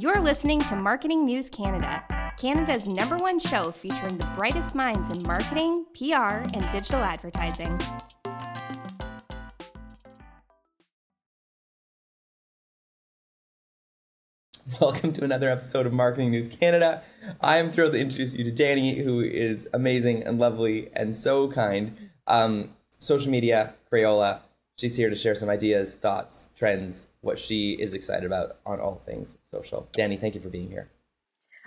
You're listening to Marketing News Canada, Canada's number one show featuring the brightest minds in marketing, PR, and digital advertising. Welcome to another episode of Marketing News Canada. I am thrilled to introduce you to Dani, who is amazing and lovely and so kind. Um, social media, Crayola. She's here to share some ideas, thoughts, trends, what she is excited about on all things social. Dani, thank you for being here.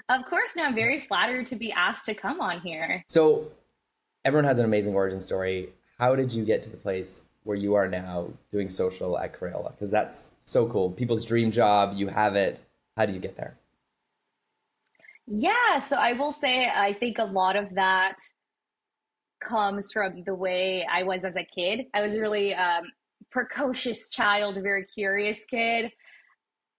Of course, now I'm very flattered to be asked to come on here. So, everyone has an amazing origin story. How did you get to the place where you are now doing social at Crayola? Because that's so cool. People's dream job, you have it. How do you get there? Yeah, so I will say, I think a lot of that comes from the way I was as a kid. I was really um, precocious child, a very curious kid,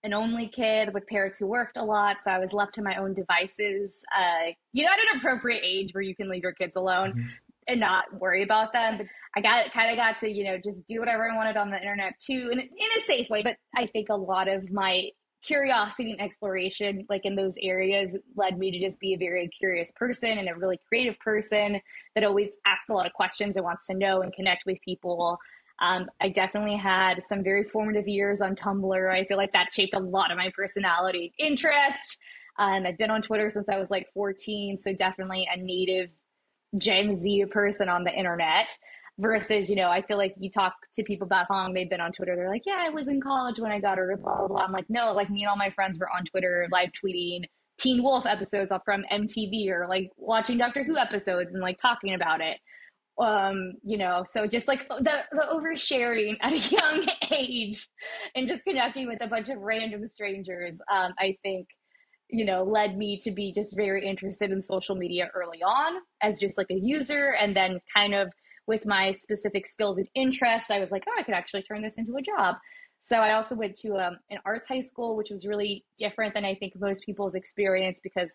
an only kid with parents who worked a lot. So I was left to my own devices, uh, you know, at an appropriate age where you can leave your kids alone. Mm-hmm. And not worry about them. But I got kind of got to, you know, just do whatever I wanted on the internet too, in, in a safe way. But I think a lot of my curiosity and exploration like in those areas led me to just be a very curious person and a really creative person that always asks a lot of questions and wants to know and connect with people um, i definitely had some very formative years on tumblr i feel like that shaped a lot of my personality interest um, i've been on twitter since i was like 14 so definitely a native gen z person on the internet versus, you know, I feel like you talk to people about how long they've been on Twitter. They're like, yeah, I was in college when I got her, blah, blah, blah. I'm like, no, like me and all my friends were on Twitter live tweeting Teen Wolf episodes from MTV or like watching Doctor Who episodes and like talking about it. Um, you know, so just like the, the oversharing at a young age and just connecting with a bunch of random strangers, um, I think, you know, led me to be just very interested in social media early on as just like a user and then kind of with my specific skills and interests, I was like, oh, I could actually turn this into a job. So I also went to um, an arts high school, which was really different than I think most people's experience because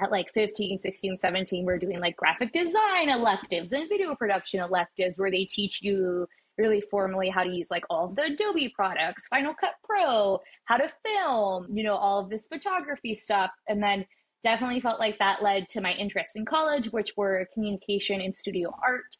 at like 15, 16, 17, we're doing like graphic design electives and video production electives where they teach you really formally how to use like all the Adobe products, Final Cut Pro, how to film, you know, all of this photography stuff. And then definitely felt like that led to my interest in college, which were communication and studio art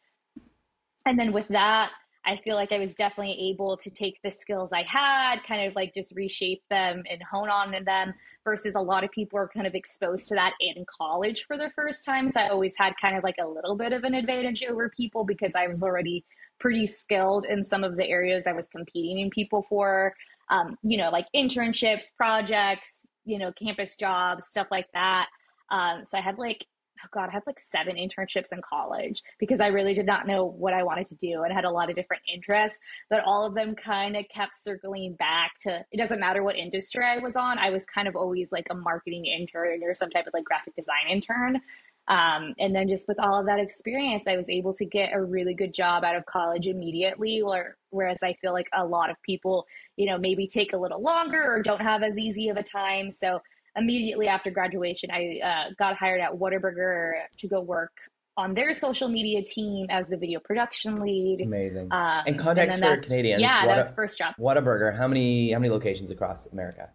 and then with that i feel like i was definitely able to take the skills i had kind of like just reshape them and hone on them versus a lot of people are kind of exposed to that in college for the first time. So i always had kind of like a little bit of an advantage over people because i was already pretty skilled in some of the areas i was competing in people for. Um, you know like internships projects you know campus jobs stuff like that. Um, so i had like oh God, I had like seven internships in college because I really did not know what I wanted to do and had a lot of different interests. But all of them kind of kept circling back to it doesn't matter what industry I was on. I was kind of always like a marketing intern or some type of like graphic design intern. Um, and then just with all of that experience, I was able to get a really good job out of college immediately. Or, whereas I feel like a lot of people, you know, maybe take a little longer or don't have as easy of a time. So immediately after graduation, I uh, got hired at Whataburger to go work on their social media team as the video production lead. Amazing. Um, and context and for Canadians. Yeah, What that's first job. Whataburger. How many how many locations across America?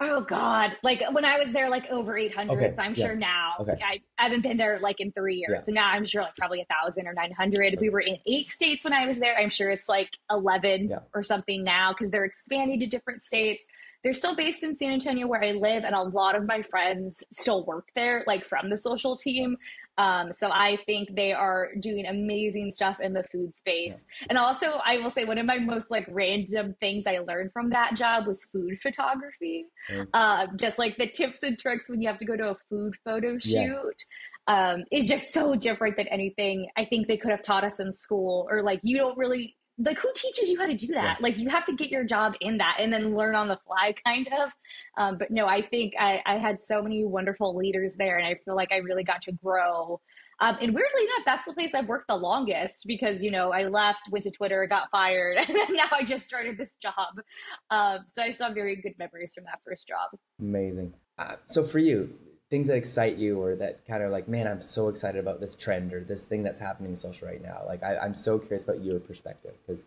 Oh God! Like when I was there, like over eight hundred. Okay. So I'm yes. sure now. Okay. I, I, haven't been there like in three years, yeah. so now I'm sure like probably a thousand or nine hundred. We were in eight states when I was there. I'm sure it's like eleven yeah. or something now because they're expanding to different states they're still based in San Antonio where I live, and a lot of my friends still work there, like from the social team. Um, so I think they are doing amazing stuff in the food space. Yeah. And also, I will say one of my most like random things I learned from that job was food photography. Uh, just like the tips and tricks when you have to go to a food photo shoot. Yes. Um, is just so different than anything I think they could have taught us in school, or like you don't really like who teaches you how to do that? Yeah. like you have to get your job in that and then learn on the fly kind of. Um, but no i think I, I, had so many wonderful leaders there and i feel like i really got to grow. Um, and weirdly enough that's the place i've worked the longest because you know i left went to twitter got fired and then now i just started this job. Um, so i still have very good memories from that first job. Amazing. Uh, so for you things that excite you or that kind of like, man, I'm so excited about this trend or this thing that's happening in social right now. Like, I, am so curious about your perspective because,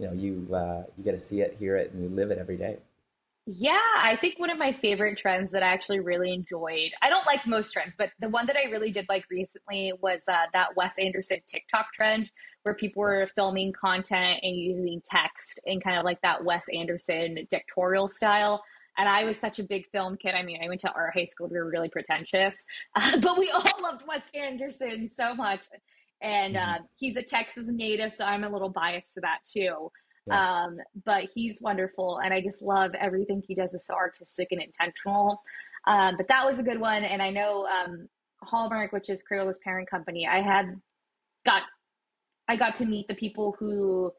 you know, you uh, you get to see it, hear it, and you live it every day. Yeah, I think one of my favorite trends that I actually really enjoyed. I don't like most trends, but the one that I really did like recently was uh, that Wes Anderson TikTok trend where people were filming content and using text in kind of like that Wes Anderson dictatorial style. And I was such a big film kid. I mean, I went to our high school. We were really pretentious, uh, but we all loved Wes Anderson so much. And uh, he's a Texas native, so I'm a little biased to that too. Yeah. Um, but he's wonderful, and I just love everything he does is so artistic and intentional. Um, but that was a good one, and I know um, Hallmark, which is Crayola's parent company, I had got I got to meet the people who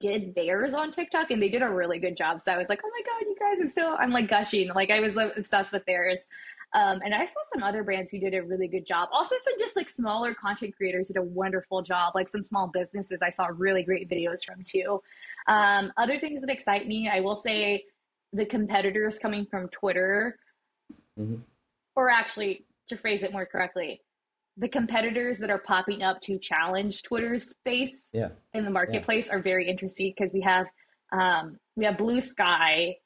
did theirs on TikTok, and they did a really good job. So I was like, oh my god, you guys! I'm so I'm like gushing, like I was obsessed with theirs. Um, and I saw some other brands who did a really good job. Also, some just like smaller content creators did a wonderful job. Like some small businesses, I saw really great videos from too. Um, other things that excite me, I will say, the competitors coming from Twitter, mm-hmm. or actually to phrase it more correctly, the competitors that are popping up to challenge Twitter's space yeah. in the marketplace yeah. are very interesting because we have um, we have Bluesky,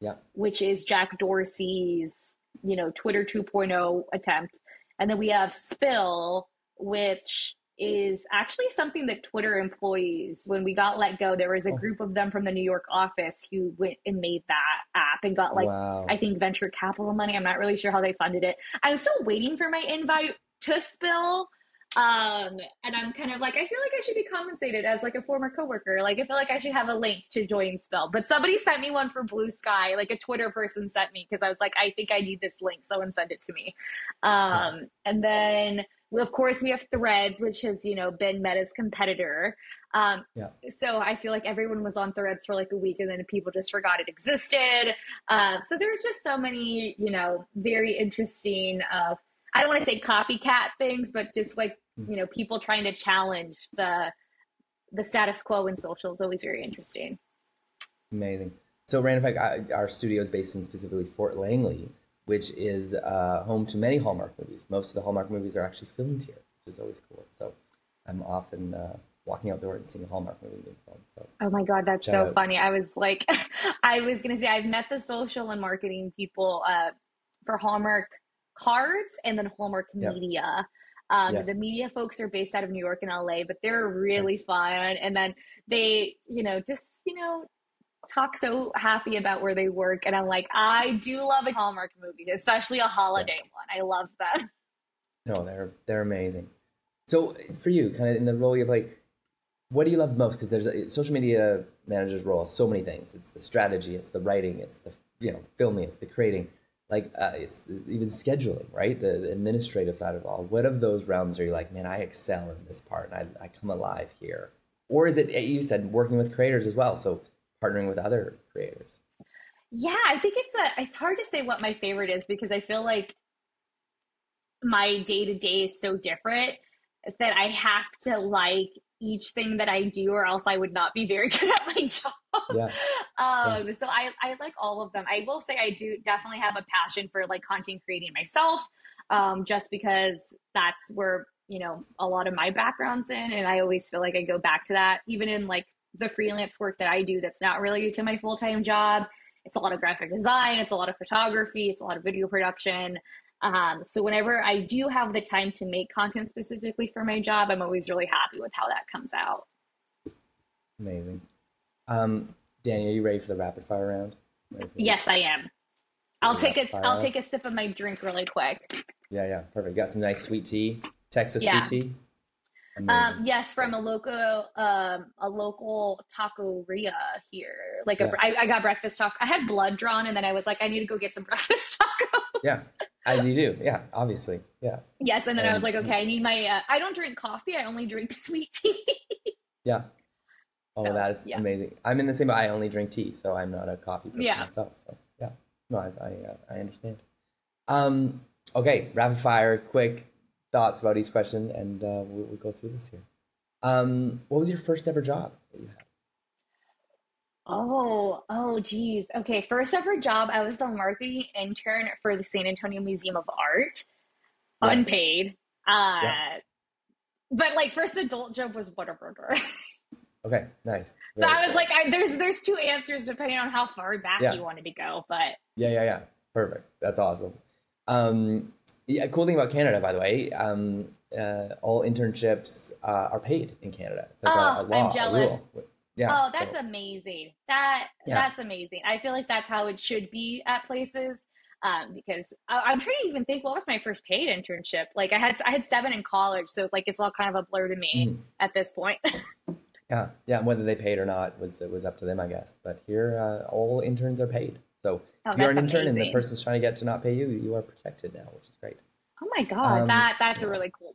yeah. which is Jack Dorsey's you know, Twitter 2.0 attempt. And then we have Spill, which is actually something that Twitter employees, when we got let go, there was a oh. group of them from the New York office who went and made that app and got like, wow. I think venture capital money. I'm not really sure how they funded it. I'm still waiting for my invite to Spill um, and I'm kind of like, I feel like I should be compensated as like a former coworker. Like, I feel like I should have a link to join Spill. But somebody sent me one for blue sky like a Twitter person sent me because I was like, I think I need this link. Someone send it to me. Um, and then of course we have Threads, which has you know been Meta's competitor. Um, yeah. So I feel like everyone was on Threads for like a week, and then people just forgot it existed. Uh, so there's just so many, you know, very interesting uh, I don't want to say copycat things, but just like you know, people trying to challenge the the status quo in social is always very interesting. Amazing. So, random fact: our studio is based in specifically Fort Langley, which is uh, home to many Hallmark movies. Most of the Hallmark movies are actually filmed here, which is always cool. So, I'm often uh, walking out the door and seeing a Hallmark movie being filmed. So, oh my god, that's so out. funny! I was like, I was gonna say I've met the social and marketing people uh, for Hallmark cards and then Hallmark yep. Media. Um, yes. The media folks are based out of New York and LA, but they're really fun. And then they, you know, just, you know, talk so happy about where they work. And I'm like, I do love a Hallmark movie, especially a holiday yeah. one. I love them. No, they're they're amazing. So for you, kind of in the role you play, what do you love most? Because there's a social media manager's role, so many things. It's the strategy, it's the writing, it's the you know filming, it's the creating like uh, it's even scheduling, right? The, the, administrative side of all. What of those realms are you like, man, I excel in this part and I, I come alive here? Or is it, you said, working with creators as well? So partnering with other creators? Yeah, I think it's a, it's hard to say what my favorite is because I feel like my day to day is so different that I have to like each thing that I do, or else I would not be very good at my job. Yeah. um, yeah. So I, I like all of them. I will say I do definitely have a passion for like content creating myself, um, just because that's where you know a lot of my background's in, and I always feel like I go back to that, even in like the freelance work that I do that's not related to my full time job. It's a lot of graphic design, it's a lot of photography, it's a lot of video production. Um, so whenever I do have the time to make content specifically for my job, I'm always really happy with how that comes out. Amazing. Um, Dani, are you ready for the rapid fire round? Yes, I am. I'll take a I'll take a sip of my drink really quick. Yeah, yeah, perfect. Got some nice sweet tea, Texas yeah. sweet tea. Um, yes, from a local um, a local taqueria here. Like a, yeah. I, I got breakfast taco. I had blood drawn, and then I was like, I need to go get some breakfast tacos. Yeah, as you do. Yeah, obviously. Yeah. Yes, and then and, I was like, okay, I need my. Uh, I don't drink coffee. I only drink sweet tea. yeah. Oh, so, that is yeah. amazing. I'm in the same. I only drink tea, so I'm not a coffee person yeah. myself. So yeah, no, I I, uh, I understand. Um. Okay, rapid fire, quick thoughts about each question, and uh, we'll, we'll, go through this here. Um, what was your first ever job that you had? Oh, oh, geez. Okay, first ever job. I was the marketing intern for the San Antonio Museum of Art, yes. unpaid. Uh, yeah. But like, first adult job was Whataburger. Okay, nice. So Very I was cool. like, I, there's there's two answers depending on how far back Yeah. you wanted to go, but Yeah, yeah, yeah. Perfect. That's awesome. Um, yeah, cool thing about Canada, by the way, um, uh, all internships uh, are paid in Canada. It's like a, Oh, a I'm law, a jealous. rule. Yeah. oh, that's so- amazing. That Yeah. that's amazing. I feel like that's how it should be at places. Um, because I, I'm trying to even think what was my first paid internship. Like I had I had seven in college, so like it's all kind of a blur to me Mhm. at this point. Yeah, yeah. Whether they paid or not was it was up to them, I guess. But here, uh, all interns are paid. So Oh, if you're an intern and the person's trying to get to not pay you, you are protected now, which is great. oh my god, Um, that that's a really cool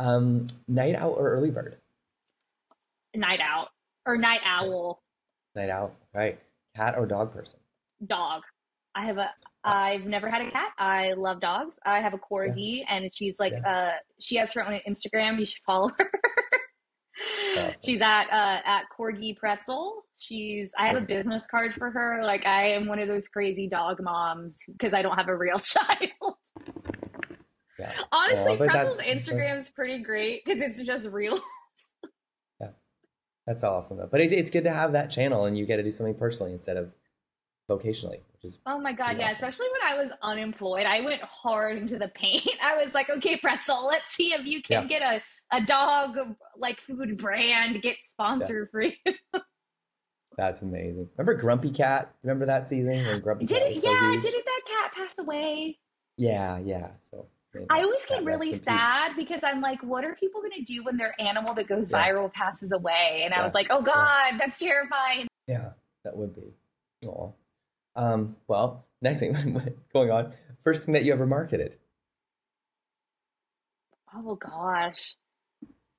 Um, night out or early bird? night out or night owl Night owl, right? Cat or dog person? dog. I have a I've never had a cat. I love dogs. I have a corgi and she's like uh she has her own Instagram. You should follow her. Awesome. She's at uh at corgi pretzel. She's I have a business card for her. Like I am one of those crazy dog moms because I don't have a real child. Yeah. Honestly, Pretzel's Instagram is pretty great because it's just real. That's awesome though. But it's, it's good to have that channel and you get to do something personally instead of vocationally, which is Oh my god, yeah! awesome. Especially when I was unemployed, I went hard into the paint. I was like, "Okay, pretzel, let's see if you can Yeah. get a a dog like food brand get sponsored for you." that's amazing. Remember Grumpy Cat? Remember that season when Grumpy Did Cat it? so yeah, huge? didn't that cat pass away? Yeah, yeah. So you I always get really peace. sad because I'm like, what are people going to do when their animal that goes Yeah. viral passes away? And I was like, oh god, that's terrifying. Yeah, that would be. Aw. Um, well, next thing going on. First thing that you ever marketed. Oh gosh.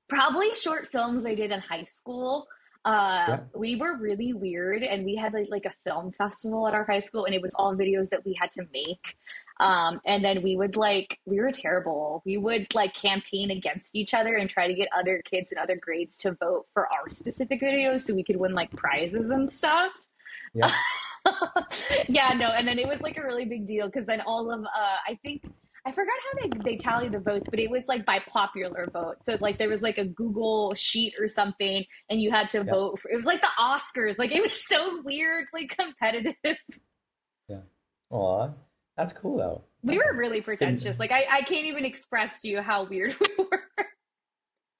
Probably short films I did in high school. Uh, Yeah. we were really weird and we had like, like a film festival at our high school and it was all videos that we had to make. Um, and then we would like, we were terrible. We would like campaign against each other and try to get other kids in other grades to vote for our specific videos so we could win like prizes and stuff. Yeah. yeah, no, and then it was like a really big deal because then all of uh I think I forgot how they they tally the votes, but it was like by popular vote. So like there was like a Google sheet or something, and you had to vote. For, it was like the Oscars. Like it was so weird, like competitive. Yeah. Aw, that's cool though. We Awesome. were really pretentious. Like I I can't even express to you how weird we were.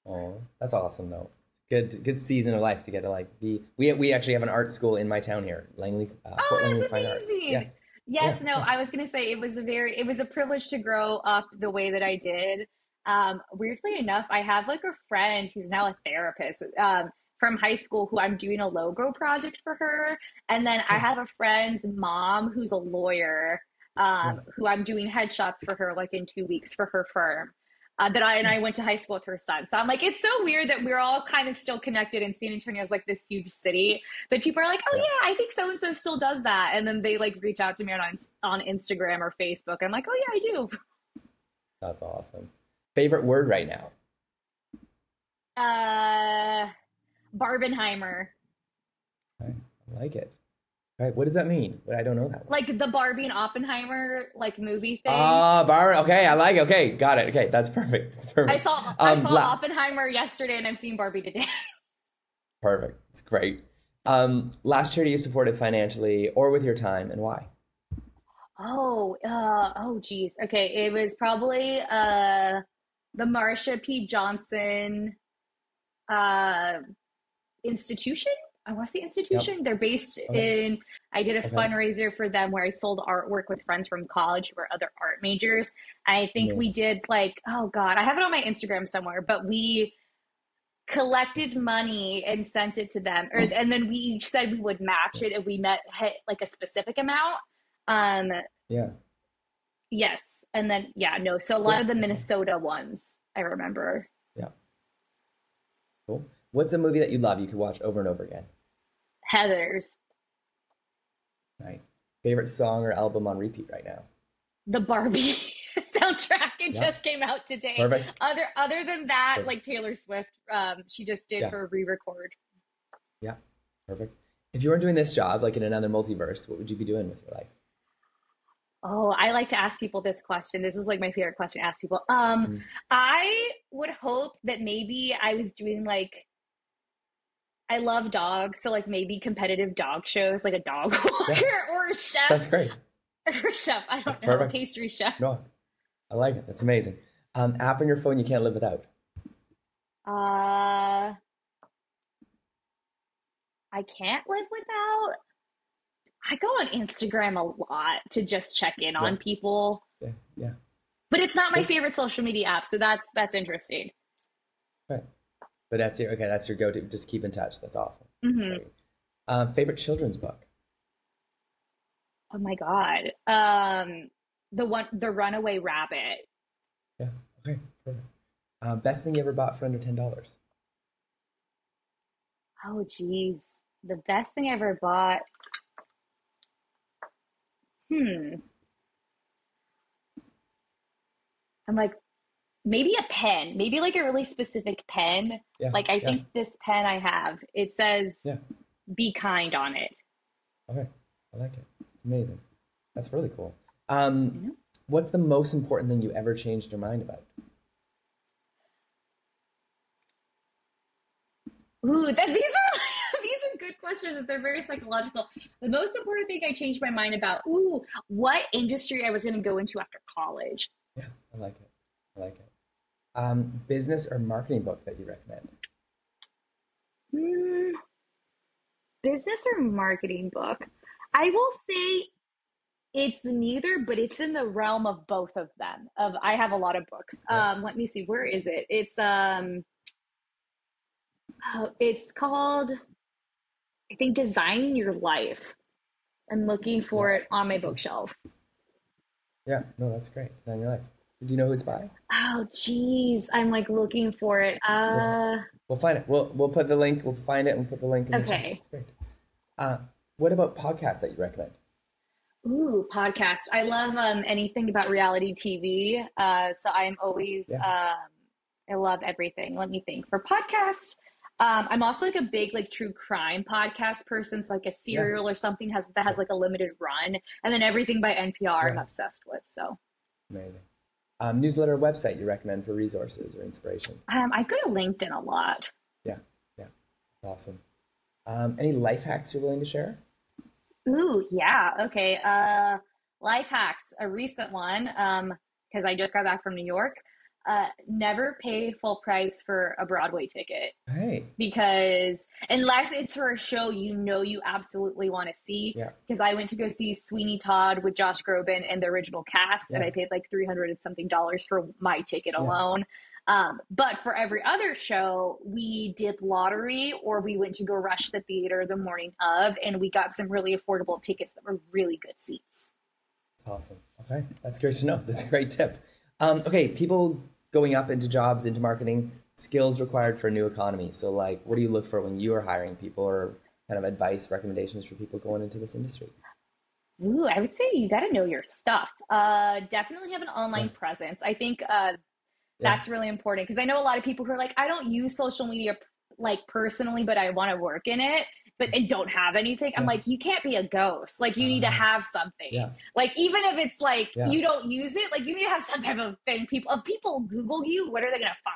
Oh, that's awesome though. Good, good season of life to get to like be. We we actually have an art school in my town here, Langley, uh, Oh, Fort Langley that's Fine Arts. amazing. Yeah, Yes, Yeah. no, I was gonna say it was a very it was a privilege to grow up the way that I did. Um, weirdly enough, I have like a friend who's now a therapist um, from high school who I'm doing a logo project for her, and then I Hmm. have a friend's mom who's a lawyer um, who I'm doing headshots for her like in two weeks for her firm. Uh, that I and I went to high school with her son. So I'm like, it's so weird that we're all kind of still connected. And San Antonio is like this huge city, but people are like, oh Yeah. yeah, I think so and so still does that, and then they like reach out to me on on Instagram or Facebook. I'm like, oh yeah, I do. that's awesome. Favorite word right now? Uh, Barbenheimer, I like it. All right, what does that mean? What I don't know that one. like the Barbie and Oppenheimer like movie thing. Ah, bar. Okay, I like. it. Okay, got it. Okay, that's perfect. It's perfect. I saw I Um, saw la- Oppenheimer yesterday, and I've seen Barbie today. Perfect. It's great. Um, last charity you supported financially or with your time, and why? Oh, uh, oh, geez. Okay, it was probably uh, the Marsha P. Johnson uh, institution. I want to say institution. They're based Okay. in. I did a Okay. fundraiser for them where I sold artwork with friends from college who were other art majors. I think Yeah. we did like, oh God, I have it on my Instagram somewhere, but we collected money and sent it to them or and then we each said we would match it if we met hit like a specific amount um Yeah. yes and then yeah no so a lot Yeah, of the that's awesome. minnesota ones i remember Yeah. Cool. What's a movie that you love you could watch over and over again? Heathers Nice. Favorite song or album on repeat right now? the barbie soundtrack it Yeah. just came out today Perfect. other other than that Perfect. like taylor swift um she just did Yeah. her re-record Yeah. Perfect. If you weren't doing this job, like in another multiverse, what would you be doing with your life? Oh, I like to ask people this question. This is like my favorite question to ask people. Um, Mm. I would hope that maybe I was doing like I love dogs, so like maybe competitive dog shows, like a dog walker yeah. or a chef. That's great. or a chef. I don't That's know, perfect. pastry chef. No, I like it. That's amazing. Um, app on your phone you can't live without. Uh, I can't live without. I go on Instagram a lot to just check in yeah. on people. Yeah, yeah. But it's not my favorite social media app, so that's that's interesting. Right. But that's your okay. That's your go-to. Just keep in touch. That's awesome. Mm-hmm. Uh, favorite children's book. Oh my god. Um, the one, the Runaway Rabbit. Yeah. Okay. Perfect. Uh, best thing you ever bought for under ten dollars. Oh geez, the best thing I ever bought. Hmm. I'm like, maybe a pen, maybe like a really specific pen. Yeah, like I yeah. think this pen I have, it says yeah. be kind on it. Okay. I like it. It's amazing. That's really cool. Um, mm-hmm. what's the most important thing you ever changed your mind about? Ooh, that, these are these are good questions. They're very psychological. The most important thing I changed my mind about. Ooh, what industry I was going to go into after college. Yeah, I like it. I like it. Um, business or marketing book that you recommend? Mm, business or marketing book? I will say it's neither, but it's in the realm of both of them. Of I have a lot of books. Yeah. Um, let me see, where is it? It's um, oh, it's called I think Design Your Life. I'm looking for yeah. it on my bookshelf. Yeah, no, that's great. Design Your Life. Do you know who it's by? Oh, geez, I'm like looking for it. Uh, we'll, find it. We'll we'll put the link. We'll find it and put the link. In okay, the That's great. Uh, what about podcasts that you recommend? Ooh, podcast. I love um, anything about reality TV. Uh, so I'm always, yeah. um, I love everything. Let me think. For podcast, um, I'm also like a big like true crime podcast person. So like a serial yeah. or something has that has like a limited run, and then everything by NPR yeah. I'm obsessed with. So amazing. Um, newsletter website you recommend for resources or inspiration? Um, I go to LinkedIn a lot. Yeah, yeah, awesome. Um, any life hacks you're willing to share? Ooh, yeah. Okay. Uh, life hacks. A recent one because um, I just got back from New York. Uh, never pay full price for a Broadway ticket. Hey. Because unless it's for a show you know you absolutely want to see. Because yeah. I went to go see Sweeney Todd with Josh Groban and the original cast, yeah. and I paid like 300 and something dollars for my ticket yeah. alone. Um, but for every other show, we did lottery or we went to go rush the theater the morning of, and we got some really affordable tickets that were really good seats. That's awesome. Okay, that's great to know. That's a great tip. Um, okay, people going up into jobs, into marketing, skills required for a new economy. So, like, what do you look for when you are hiring people, or kind of advice, recommendations for people going into this industry? Ooh, I would say you got to know your stuff. Uh, definitely have an online yeah. presence. I think uh, that's yeah. really important because I know a lot of people who are like, I don't use social media like personally, but I want to work in it, but and don't have anything. I'm like, you can't be a ghost. Like you need to uh-huh. have something. Yeah. Like even if it's like you don't use it, like you need to have some type of thing. People if people Google you, what are they gonna find?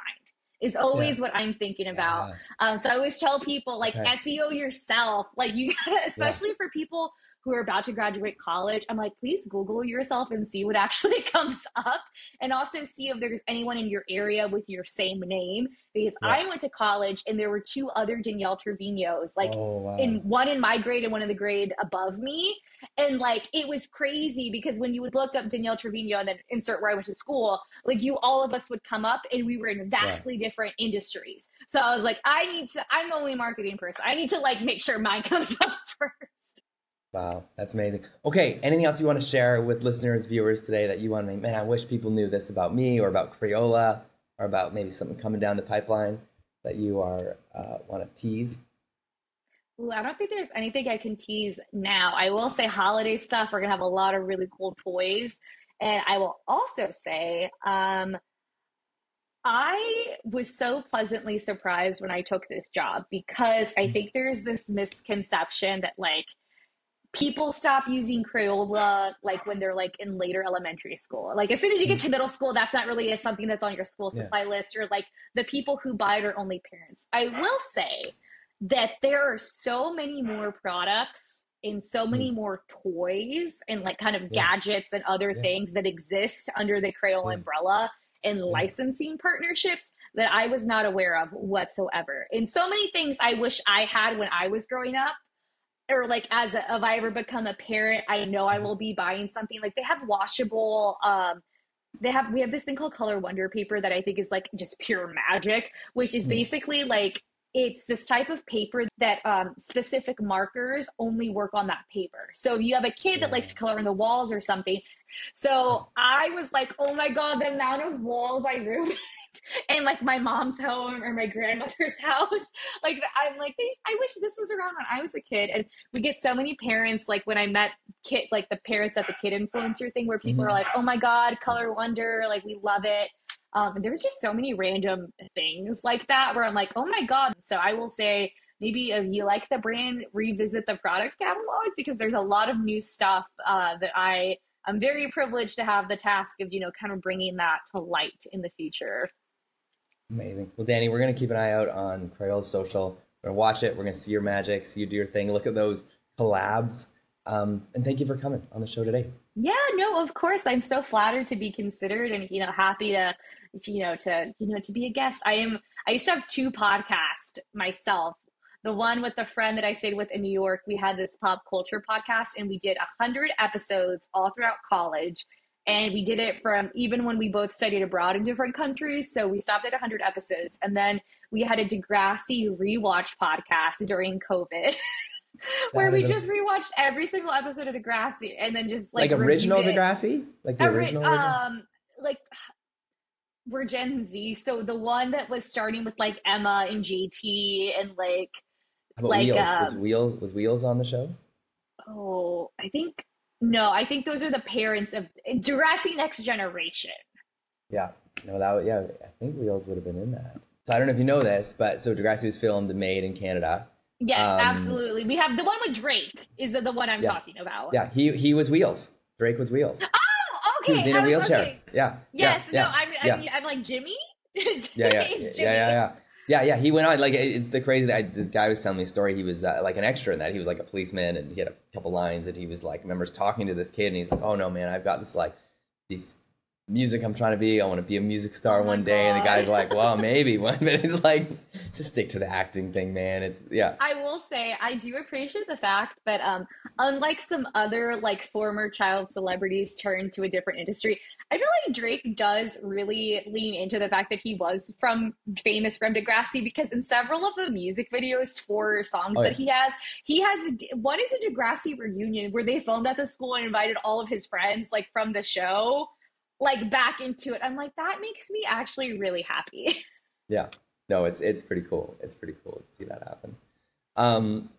Is always what I'm thinking about. Um, so I always tell people like okay. SEO yourself. Like you gotta, especially for people who are about to graduate college, I'm like, please Google yourself and see what actually comes up. And also see if there's anyone in your area with your same name. Because yeah. I went to college and there were two other Danielle Trevinos, like oh, wow. in one in my grade and one in the grade above me. And like it was crazy because when you would look up Danielle Trevino and then insert where I went to school, like you all of us would come up and we were in vastly yeah. different industries. So I was like, I need to I'm the only marketing person. I need to like make sure mine comes up first. Wow, that's amazing. Okay, anything else you want to share with listeners, viewers today that you want to make? Man, I wish people knew this about me or about Crayola or about maybe something coming down the pipeline that you are uh, want to tease. Ooh, I don't think there's anything I can tease now. I will say holiday stuff. We're gonna have a lot of really cool toys, and I will also say um, I was so pleasantly surprised when I took this job because I mm-hmm. think there's this misconception that like people stop using Crayola like when they're like in later elementary school. Like as soon as you get to middle school, that's not really something that's on your school supply yeah. list or like the people who buy it are only parents. I will say that there are so many more products and so many mm. more toys and like kind of yeah. gadgets and other yeah. things that exist under the Crayola umbrella and licensing partnerships that I was not aware of whatsoever. And so many things I wish I had when I was growing up. Or like as a, if I ever become a parent, I know I will be buying something like they have washable um they have we have this thing called color wonder paper that I think is like just pure magic, which is mm. basically like it's this type of paper that um, specific markers only work on that paper. So if you have a kid that likes to color in the walls or something, so I was like, oh my god, the amount of walls I ruined in like my mom's home or my grandmother's house. Like I'm like, I wish this was around when I was a kid. And we get so many parents like when I met kid like the parents at the kid influencer thing where people mm-hmm. are like, oh my god, color wonder, like we love it. Um, and there was just so many random things like that where I'm like, oh my God. So I will say, maybe if you like the brand, revisit the product catalog because there's a lot of new stuff uh, that I I'm very privileged to have the task of you know kind of bringing that to light in the future. Amazing. Well, Dani, we're gonna keep an eye out on Crayola's social. We're gonna watch it. We're gonna see your magic, see you do your thing. Look at those collabs. Um, and thank you for coming on the show today. Yeah, no, of course. I'm so flattered to be considered and you know happy to you know to you know to be a guest. I am i used to have two podcasts myself. The one with the friend that i stayed with in new york we had this pop culture podcast and we did a hundred episodes all throughout college. And we did it from even when we both studied abroad in different countries. So we stopped at 100 episodes. And then we had a degrassi rewatch podcast during covid where we just rewatched every single episode of Degrassi and then just like, like original Degrassi, like the original, original, um, like we're Gen Z, so the one that was starting with like Emma and JT and like like Wheels? Um, was Wheels was Wheels on the show? Oh, I think no. I think those are the parents of Degrassi Next Generation. Yeah, no, that yeah. I think Wheels would have been in that. So I don't know if you know this, but so Degrassi was filmed and made in Canada. Yes, um, absolutely. We have the one with Drake. Is the one I'm yeah, talking about? Yeah, he he was Wheels. Drake was Wheels. Oh. He was in a wheelchair. Okay. Yeah. Yes. Yeah, no, I'm, yeah. I'm, I'm like Jimmy. yeah, yeah, yeah, yeah, yeah, yeah, yeah. He went on like it's the crazy. I, the guy was telling me a story. He was uh, like an extra in that. He was like a policeman, and he had a couple lines, and he was like, remembers talking to this kid, and he's like, "Oh no, man, I've got this like these music I'm trying to be. I want to be a music star oh one day. God. And the guy's like, well, maybe one. But he's like, just stick to the acting thing, man. It's yeah. I will say I do appreciate the fact that um, unlike some other like former child celebrities turned to a different industry, I feel like Drake does really lean into the fact that he was from famous from Degrassi because in several of the music videos for songs oh, yeah. that he has, he has one is a Degrassi reunion where they filmed at the school and invited all of his friends like from the show like back into it. I'm like, that makes me actually really happy. yeah. No, it's it's pretty cool. It's pretty cool to see that happen. Um,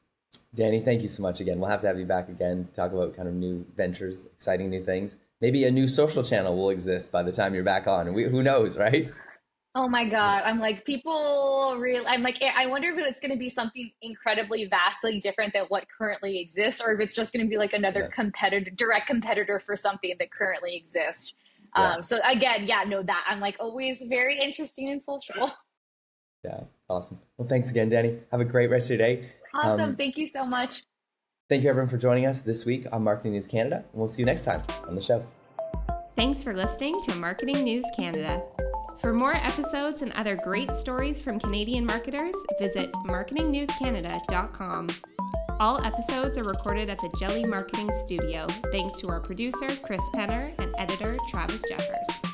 Dani, thank you so much again. We'll have to have you back again, talk about kind of new ventures, exciting new things. Maybe a new social channel will exist by the time you're back on. We, who knows, right? Oh my god! I'm like people real. I'm like I wonder if it's going to be something incredibly vastly different than what currently exists, or if it's just going to be like another yeah. competitor, direct competitor for something that currently exists. Yeah. Um, so again, yeah, no, that I'm like always very interesting and social. Yeah, awesome. Well, thanks again, Dani. Have a great rest of your day. Awesome. Um, thank you so much. Thank you, everyone, for joining us this week on Marketing News Canada. And we'll see you next time on the show. Thanks for listening to Marketing News Canada. For more episodes and other great stories from Canadian marketers, visit marketingnewscanada.com. All episodes are recorded at the Jelly Marketing Studio, thanks to our producer, Chris Penner, and editor, Travis Jeffers.